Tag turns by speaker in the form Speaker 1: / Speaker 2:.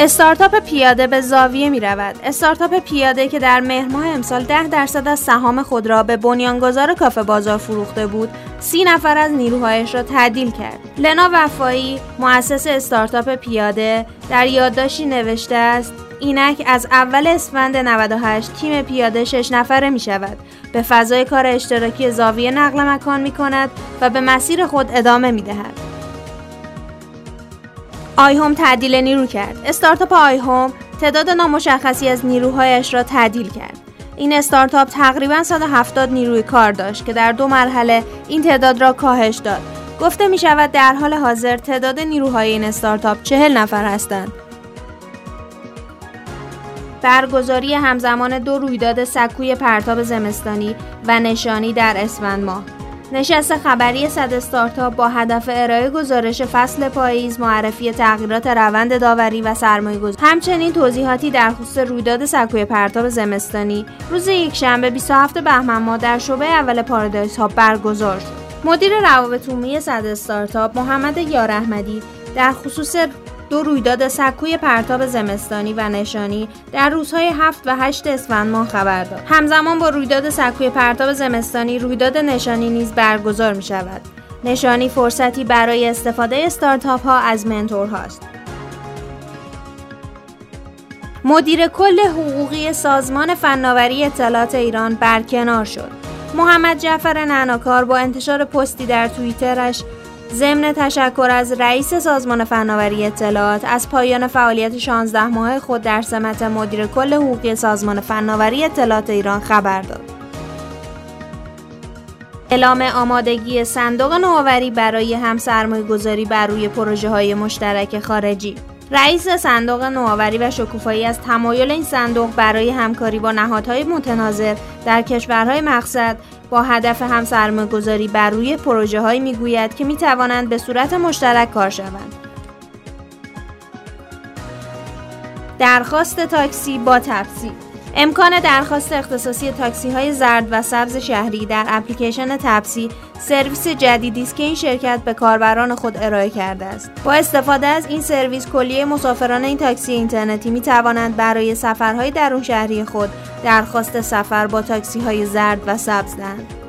Speaker 1: استارتاپ پیاده به زاویه می رود. استارتاپ پیاده که در مهر ماه امسال 10 درصد از سهام خود را به بنیانگذار کافه بازار فروخته بود، سی نفر از نیروهایش را تعدیل کرد. لنا وفایی، مؤسس استارتاپ پیاده، در یادداشتی نوشته است: اینک از اول اسفند 98 تیم پیاده 6 نفره می شود. به فضای کار اشتراکی زاویه نقل مکان می کند و به مسیر خود ادامه می دهد. آیهوم تعدیل نیرو کرد. استارتاپ آیهوم تعداد نامشخصی از نیروهایش را تعدیل کرد. این استارتاپ تقریبا 170 نیروی کار داشت که در دو مرحله این تعداد را کاهش داد. گفته می شود در حال حاضر تعداد نیروهای این استارتاپ 40 نفر هستند. برگزاری همزمان دو رویداد سکوی پرتاب زمستانی و نشانی در اسفند ماه نشست خبری صد استارتاپ با هدف ارائه گزارش فصل پاییز معرفی تغییرات روند داوری و سرمایه گذاری همچنین توضیحاتی در خصوص رویداد سکوی پرتاب زمستانی. روز یکشنبه 27 بهمن ماه در شعبه اول پارادایس ها برگزار شد. مدیر روابط عمومی صد استارتاپ محمد یار احمدی در خصوص دو رویداد سکوی پرتاب زمستانی و نشانی در روزهای 7 و 8 اسفند ماه خبر داد. همزمان با رویداد سکوی پرتاب زمستانی رویداد نشانی نیز برگزار می شود. نشانی فرصتی برای استفاده استارتاپ ها از هاست. مدیر کل حقوقی سازمان فناوری اطلاعات ایران برکنار شد. محمد جعفر نعناکار با انتشار پستی در توییترش ضمن تشکر از رئیس سازمان فناوری اطلاعات از پایان فعالیت 16 ماه خود در سمت مدیر کل حقوقی سازمان فناوری اطلاعات ایران خبر داد. اعلام آمادگی صندوق نوآوری برای هم سرمایه گذاری بر روی پروژه های مشترک خارجی رئیس صندوق نوآوری و شکوفایی از تمایل این صندوق برای همکاری با نهادهای متناظر در کشورهای مقصد با هدف هم سرمایه گذاری بر روی پروژه هایی می گوید که می توانند به صورت مشترک کار شوند. درخواست تاکسی با تفصیل امکان درخواست اختصاصی تاکسی های زرد و سبز شهری در اپلیکیشن تپسی سرویس جدیدی است که این شرکت به کاربران خود ارائه کرده است. با استفاده از این سرویس کلیه مسافران این تاکسی اینترنتی می توانند برای سفرهای درون شهری خود درخواست سفر با تاکسی های زرد و سبز دهند.